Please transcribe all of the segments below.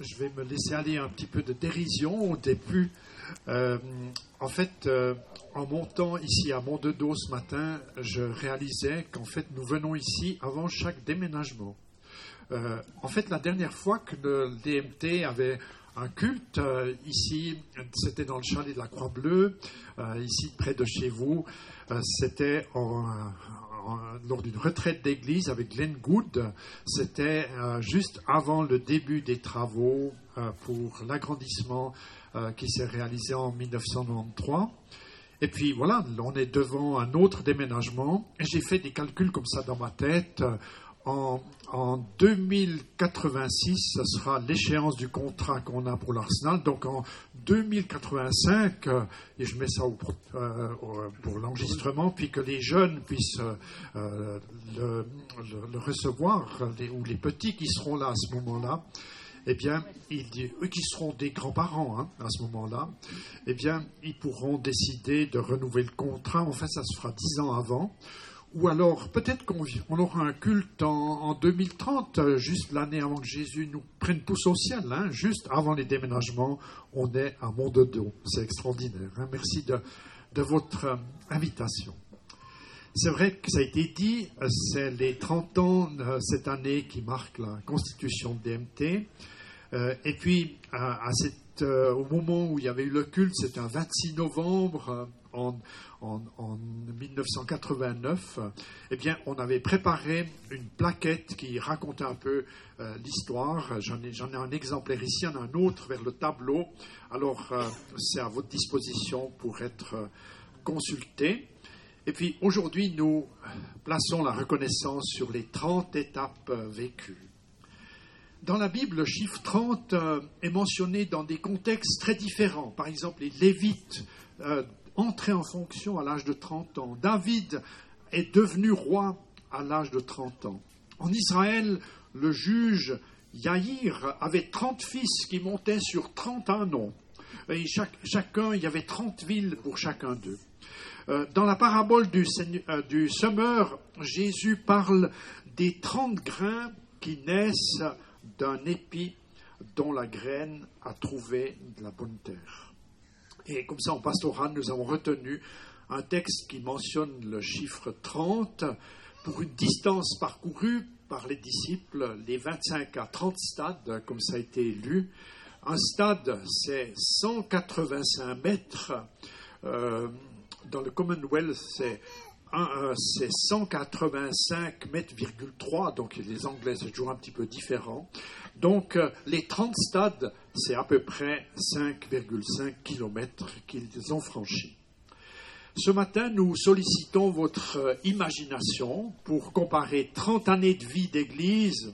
je vais me laisser aller un petit peu de dérision au début. Euh, en fait, euh, en montant ici à Mont-de-Dos ce matin, je réalisais qu'en fait, nous venons ici avant chaque déménagement. Euh, en fait, la dernière fois que le DMT avait un culte ici, c'était dans le chalet de la Croix-Bleue, ici près de chez vous. c'était en, lors d'une retraite d'église avec Glenn Good. C'était euh, juste avant le début des travaux euh, pour l'agrandissement euh, qui s'est réalisé en 1993. Et puis voilà, on est devant un autre déménagement. J'ai fait des calculs comme ça dans ma tête en, 2086, ce sera l'échéance du contrat qu'on a pour l'Arsenal. Donc en 2085, euh, et je mets ça euh, pour l'enregistrement, puis que les jeunes puissent euh, le, recevoir, ou les petits qui seront là à ce moment-là, eh bien, eux qui seront des grands-parents hein, à ce moment-là, eh bien, ils pourront décider de renouveler le contrat. En fait, ça se fera dix ans avant. Ou alors, peut-être qu'on aura un culte en, 2030, euh, juste l'année avant que Jésus nous prenne tous au ciel. Hein, juste avant les déménagements, on est à Mont de Dos. C'est extraordinaire. Hein. Merci de, votre euh, invitation. C'est vrai que ça a été dit, euh, c'est les 30 ans cette année qui marque la constitution de DMT. et puis, au moment où il y avait eu le culte, c'était un 26 novembre en, en, 1989, eh bien, on avait préparé une plaquette qui racontait un peu euh, l'histoire. J'en ai, un exemplaire ici, en un autre vers le tableau. Alors, euh, c'est à votre disposition pour être euh, consulté. Et puis, aujourd'hui, nous plaçons la reconnaissance sur les 30 étapes vécues. Dans la Bible, le chiffre 30 est mentionné dans des contextes très différents. Par exemple, les Lévites entré en fonction à l'âge de 30 ans. David est devenu roi à l'âge de 30 ans. En Israël, le juge Yaïr avait 30 fils qui montaient sur 31 noms. Et chacun, il y avait 30 villes pour chacun d'eux. Euh, dans la parabole du, euh, du semeur, Jésus parle des 30 grains qui naissent d'un épi dont la graine a trouvé de la bonne terre. Et comme ça, en pastoral, nous avons retenu un texte qui mentionne le chiffre 30 pour une distance parcourue par les disciples, les 25 à 30 stades, comme ça a été lu. Un stade, c'est 185 mètres. Euh, dans le Commonwealth, c'est euh, c'est 185 mètres, 3, donc les Anglais, c'est toujours un petit peu différent. Donc, euh, les 30 stades, c'est à peu près 5,5 kilomètres qu'ils ont franchis. Ce matin, nous sollicitons votre imagination pour comparer 30 années de vie d'Église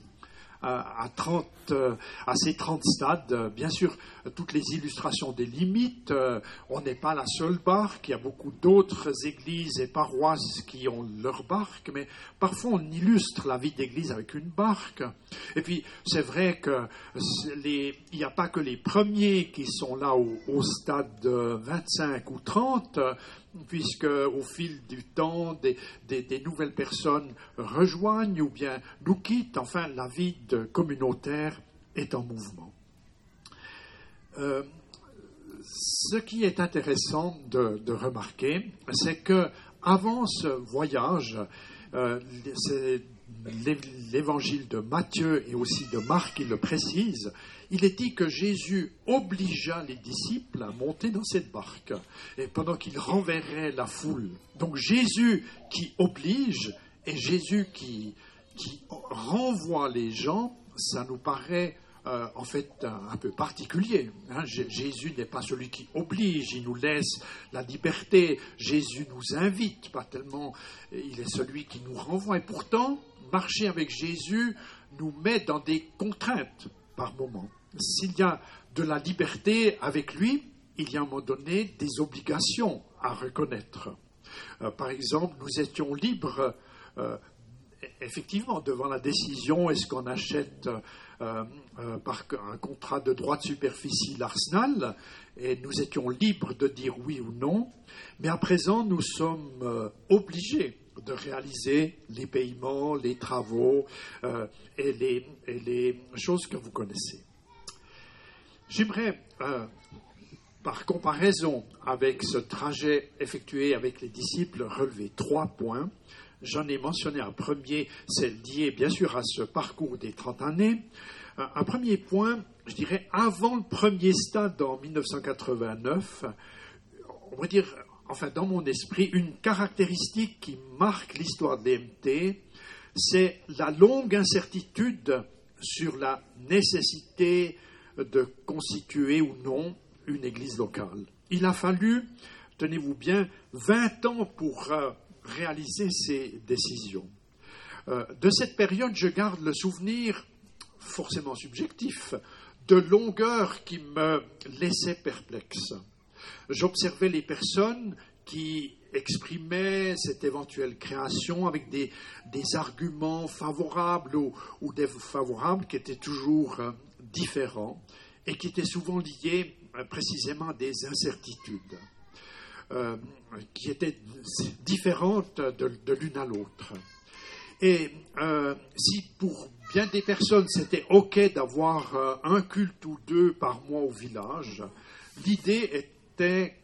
à, 30, euh, à ces 30 stades. Bien sûr, toutes les illustrations des limites. Euh, on n'est pas la seule barque. Il y a beaucoup d'autres églises et paroisses qui ont leur barque, mais parfois on illustre la vie d'église avec une barque. Et puis, c'est vrai qu'il n'y a pas que les premiers qui sont là au, au stade 25 ou 30, puisque au fil du temps, des, nouvelles personnes rejoignent ou bien nous quittent. Enfin, la vie communautaire est en mouvement. Euh, ce qui est intéressant de, remarquer, c'est que avant ce voyage, euh, l'évangile de Matthieu et aussi de Marc qui le précise, il est dit que Jésus obligea les disciples à monter dans cette barque, et pendant qu'il renverrait la foule. Donc Jésus qui oblige et Jésus qui, qui renvoie les gens, ça nous paraît euh, en fait un, peu particulier. Hein. Jésus n'est pas celui qui oblige, il nous laisse la liberté. Jésus nous invite, pas tellement, il est celui qui nous renvoie. Et pourtant, marcher avec Jésus nous met dans des contraintes par moments s'il y a de la liberté avec lui, il y a à un moment donné des obligations à reconnaître. Euh, par exemple, nous étions libres, euh, effectivement, devant la décision est-ce qu'on achète euh, par un contrat de droit de superficie l'Arsenal, et nous étions libres de dire oui ou non, mais à présent, nous sommes obligés de réaliser les paiements, les travaux et les choses que vous connaissez. J'aimerais, euh, par comparaison avec ce trajet effectué avec les disciples, relever trois points. J'en ai mentionné un premier, c'est lié bien sûr à ce parcours des 30 années. Un premier point, je dirais, avant le premier stade en 1989, on va dire, enfin dans mon esprit, une caractéristique qui marque l'histoire de l'EMT, c'est la longue incertitude sur la nécessité de constituer ou non une église locale. Il a fallu, tenez-vous bien, 20 ans pour euh, réaliser ces décisions. Euh, de cette période, je garde le souvenir, forcément subjectif, de longueur qui me laissait perplexe. J'observais les personnes qui exprimaient cette éventuelle création avec des, arguments favorables ou, défavorables qui étaient toujours euh, différents et qui étaient souvent liés euh, précisément à des incertitudes euh, qui étaient différentes de, l'une à l'autre. Et si pour bien des personnes c'était OK d'avoir un culte ou deux par mois au village, l'idée est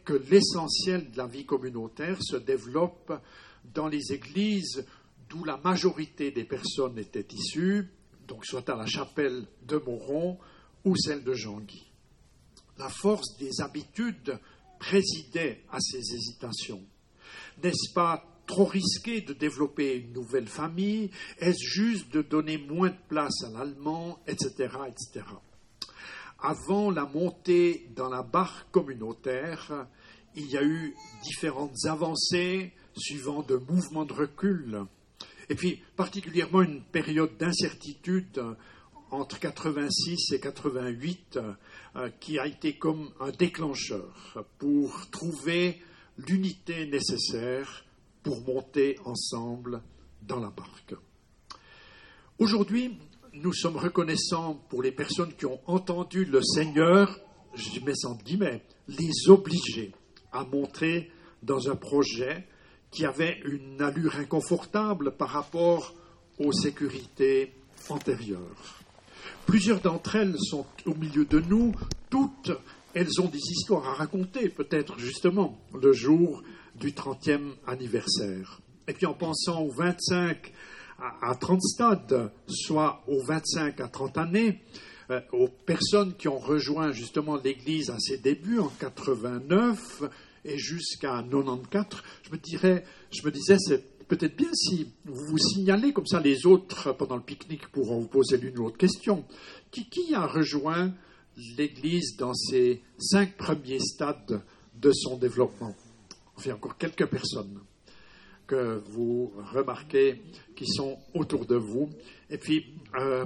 que l'essentiel de la vie communautaire se développe dans les églises d'où la majorité des personnes étaient issues, donc soit à la chapelle de Moron ou celle de Jean-Guy. La force des habitudes présidait à ces hésitations. N'est-ce pas trop risqué de développer une nouvelle famille? Est-ce juste de donner moins de place à l'allemand, etc., etc avant la montée dans la barre communautaire, il y a eu différentes avancées suivant de mouvements de recul, et puis particulièrement une période d'incertitude entre 86 et 88 euh, qui a été comme un déclencheur pour trouver l'unité nécessaire pour monter ensemble dans la barque. Aujourd'hui, nous sommes reconnaissants pour les personnes qui ont entendu le Seigneur, je mets ça guillemets, les obliger à montrer dans un projet qui avait une allure inconfortable par rapport aux sécurités antérieures. Plusieurs d'entre elles sont au milieu de nous, toutes elles ont des histoires à raconter, peut-être justement le jour du 30e anniversaire. Et puis en pensant aux 25 à, 30 stades, soit aux 25 à 30 années, euh, aux personnes qui ont rejoint justement l'Église à ses débuts en 89 et jusqu'à 94, je me, je me disais, c'est peut-être bien si vous vous signalez comme ça, les autres pendant le pique-nique pourront vous poser l'une ou l'autre question. Qui, a rejoint l'Église dans ces cinq premiers stades de son développement? Enfin, encore quelques personnes que vous remarquez qui sont autour de vous. Et puis, euh,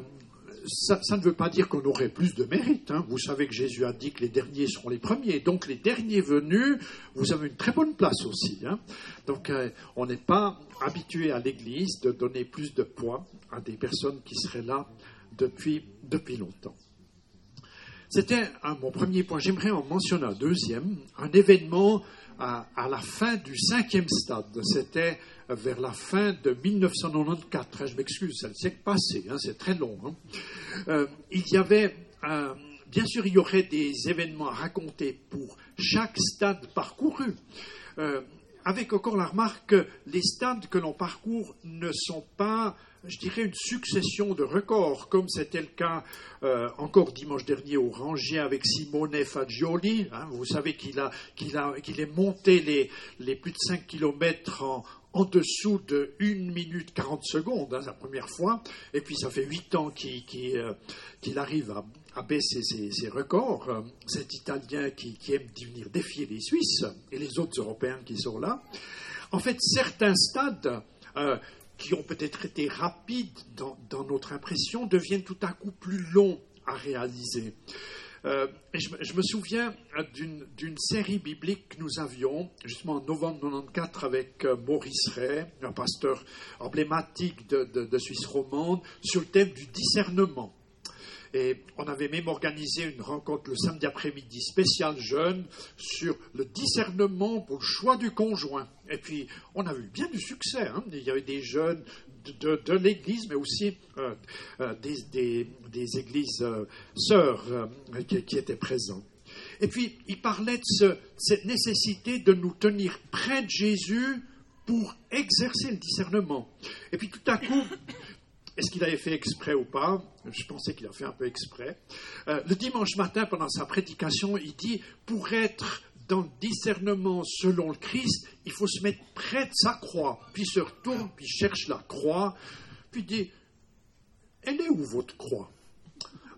ça, ne veut pas dire qu'on aurait plus de mérite. Hein. Vous savez que Jésus a dit que les derniers seront les premiers. Donc, les derniers venus, vous avez une très bonne place aussi. Hein. Donc, euh, on n'est pas habitué à l'Église de donner plus de poids à des personnes qui seraient là depuis, depuis longtemps. C'était mon premier point. J'aimerais en mentionner un deuxième, un événement à, la fin du cinquième stade. C'était vers la fin de 1994. Je m'excuse, c'est le siècle passé, hein, c'est très long. Hein. Euh, il y avait, euh, bien sûr, il y aurait des événements à raconter pour chaque stade parcouru. Euh, avec encore la remarque que les stades que l'on parcourt ne sont pas je dirais, une succession de records, comme c'était le cas euh, encore dimanche dernier au Rangier avec Simone Fagioli. Hein. vous savez qu'il a, qu'il a, qu'il est monté les, les, plus de 5 km en, en dessous de 1 minute 40 secondes, hein, la première fois. Et puis ça fait 8 ans qu'il, euh, qu'il, arrive à, à baisser ses, records. Cet Italien qui, qui aime venir défier les Suisses et les autres Européens qui sont là. En fait, certains stades euh, qui ont peut-être été rapides dans, notre impression deviennent tout à coup plus longs à réaliser. Euh, je, me souviens d'une série biblique que nous avions, justement en novembre 1994, avec euh, Maurice Ray, un pasteur emblématique de Suisse romande, sur le thème du discernement. Et on avait même organisé une rencontre le samedi après-midi spécial jeune sur le discernement pour le choix du conjoint. Et puis, on a eu bien du succès. Hein. Il y avait des jeunes de, l'Église, mais aussi des, des, églises sœurs qui, étaient présentes. Et puis, il parlait de cette nécessité de nous tenir près de Jésus pour exercer le discernement. Et puis, tout à coup, qu'il avait fait exprès ou pas Je pensais qu'il a fait un peu exprès. Euh, le dimanche matin, pendant sa prédication, il dit, pour être dans le discernement selon le Christ, il faut se mettre près de sa croix, puis se retourne, puis cherche la croix, puis dit, elle est où votre croix?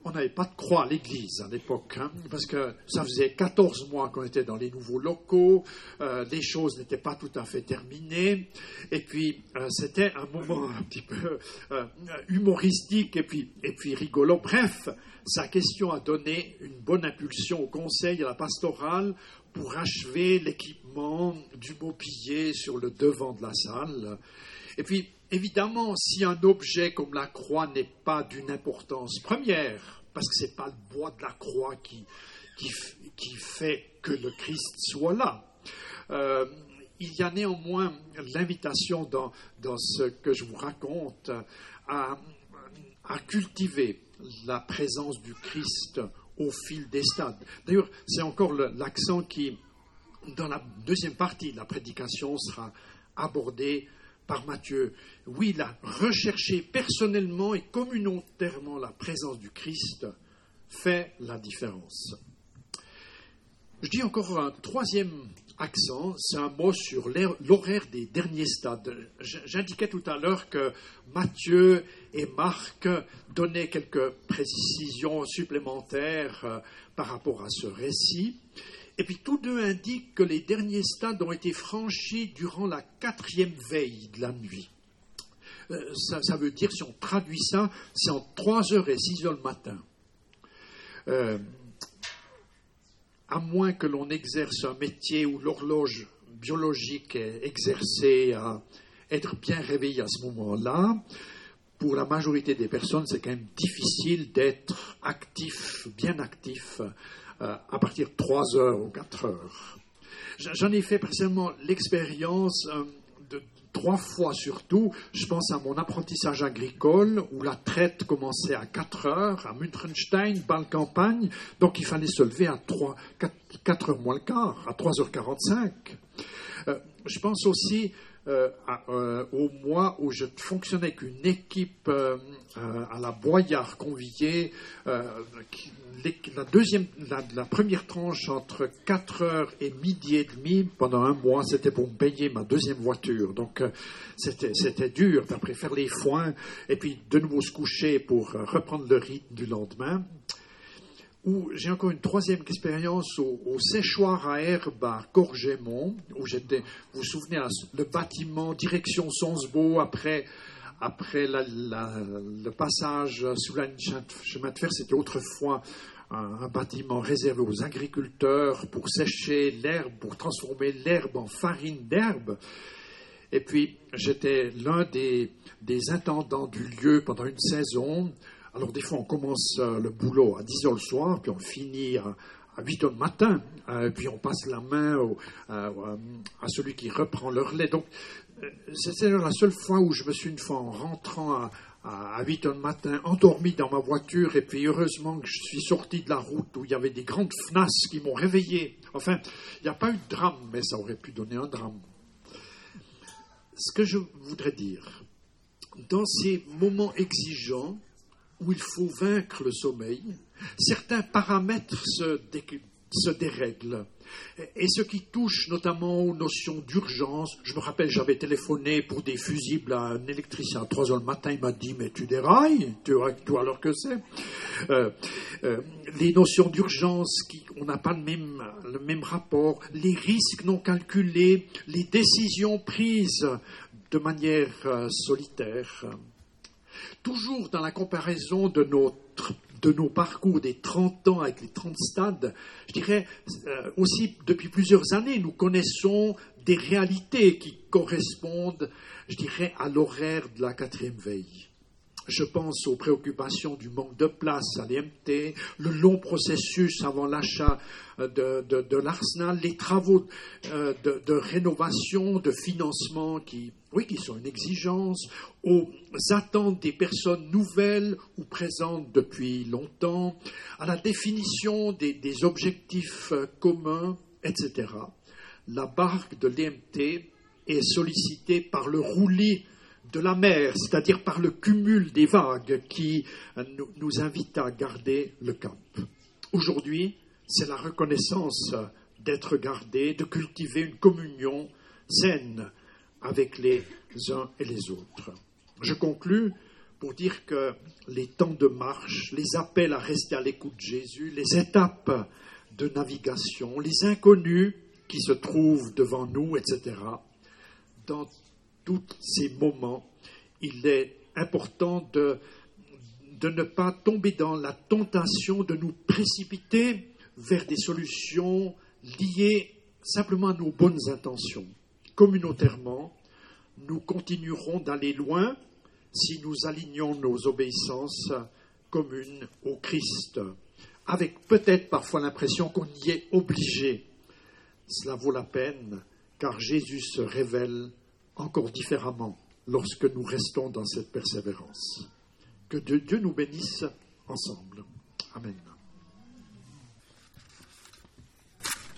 On n'avait pas de croix à l'église à l'époque, hein, parce que ça faisait 14 mois qu'on était dans les nouveaux locaux, euh, les choses n'étaient pas tout à fait terminées, et puis euh, c'était un moment un petit peu euh, humoristique et puis, et rigolo. Bref, sa question a donné une bonne impulsion au conseil, à la pastorale, pour achever l'équipement du mobilier sur le devant de la salle. Et puis, Évidemment, si un objet comme la croix n'est pas d'une importance première, parce que ce n'est pas le bois de la croix qui, qui, fait que le Christ soit là, euh, il y a néanmoins l'invitation dans, dans, ce que je vous raconte à, à cultiver la présence du Christ au fil des stades. D'ailleurs, c'est encore l'accent qui, dans la deuxième partie de la prédication, sera abordé par Matthieu. Oui, la rechercher personnellement et communautairement la présence du Christ fait la différence. Je dis encore un troisième accent, c'est un mot sur l'horaire des derniers stades. J'indiquais tout à l'heure que Matthieu et Marc donnaient quelques précisions supplémentaires euh, par rapport à ce récit. Et puis tous deux indiquent que les derniers stades ont été franchis durant la quatrième veille de la nuit. Euh, ça, veut dire, si on traduit ça, c'est en 3 heures et 6 heures le matin. Euh, à moins que l'on exerce un métier où l'horloge biologique est exercée à être bien réveillé à ce moment-là, pour la majorité des personnes, c'est quand même difficile d'être actif, bien actif, à partir de 3 heures ou 4 heures. J'en ai fait personnellement l'expérience euh, de trois fois surtout. Je pense à mon apprentissage agricole où la traite commençait à 4 heures à Münchenstein, bas campagne. Donc il fallait se lever à 3, 4, heures moins le quart, à 3h45. Euh, je pense aussi euh, euh, au mois où je fonctionnais avec une équipe euh, à la Boyard Convier. la, deuxième, la, première tranche entre 4 heures et midi et demi pendant un mois, c'était pour me payer ma deuxième voiture. Donc c'était dur d'après faire les foins et puis de nouveau se coucher pour reprendre le rythme du lendemain où j'ai encore une troisième expérience au, séchoir à herbe à Corgémont, où j'étais, vous vous souvenez, le bâtiment direction Sonsbeau après, après le passage sous la chemin de fer, c'était autrefois un, bâtiment réservé aux agriculteurs pour sécher l'herbe, pour transformer l'herbe en farine d'herbe. Et puis, j'étais l'un des, des intendants du lieu pendant une saison. Alors des fois, on commence euh, le boulot à 10 heures le soir, puis on finit à, 8 heures le matin, euh, puis on passe la main à celui qui reprend le relais. Donc, euh, c'est la seule fois où je me suis une fois en rentrant à, 8 heures le matin, endormi dans ma voiture, et puis heureusement que je suis sorti de la route où il y avait des grandes fenasses qui m'ont réveillé. Enfin, il n'y a pas eu de drame, mais ça aurait pu donner un drame. Ce que je voudrais dire, dans ces moments exigeants, où il faut vaincre le sommeil, certains paramètres se, dérèglent. Et ce qui touche notamment aux notions d'urgence, je me rappelle, j'avais téléphoné pour des fusibles à un électricien à 3 heures le matin, il m'a dit, mais tu dérailles, tu vois alors que c'est? Euh, euh, les notions d'urgence, on n'a pas le même, le même rapport, les risques non calculés, les décisions prises de manière euh, solitaire toujours dans la comparaison de, nos parcours des 30 ans avec les 30 stades, je dirais euh, aussi depuis plusieurs années, nous connaissons des réalités qui correspondent, je dirais, à l'horaire de la quatrième veille. Je pense aux préoccupations du manque de place à l'EMT, le long processus avant l'achat de, l'Arsenal, les travaux euh, de, rénovation, de financement qui, sont une exigence, aux attentes des personnes nouvelles ou présentes depuis longtemps, à la définition des, des objectifs euh, communs, etc. La barque de l'EMT est sollicitée par le roulis de la mer, c'est-à-dire par le cumul des vagues qui nous invite à garder le cap. Aujourd'hui, c'est la reconnaissance d'être gardé, de cultiver une communion saine avec les uns et les autres. Je conclus pour dire que les temps de marche, les appels à rester à l'écoute de Jésus, les étapes de navigation, les inconnus qui se trouvent devant nous, etc., dans tous ces moments, il est important de, de ne pas tomber dans la tentation de nous précipiter vers des solutions liées simplement à nos bonnes intentions. Communautairement, nous continuerons d'aller loin si nous alignons nos obéissances communes au Christ, avec peut-être parfois l'impression qu'on y est obligé. Cela vaut la peine, car Jésus se révèle encore différemment lorsque nous restons dans cette persévérance. Que Dieu nous bénisse ensemble. Amen.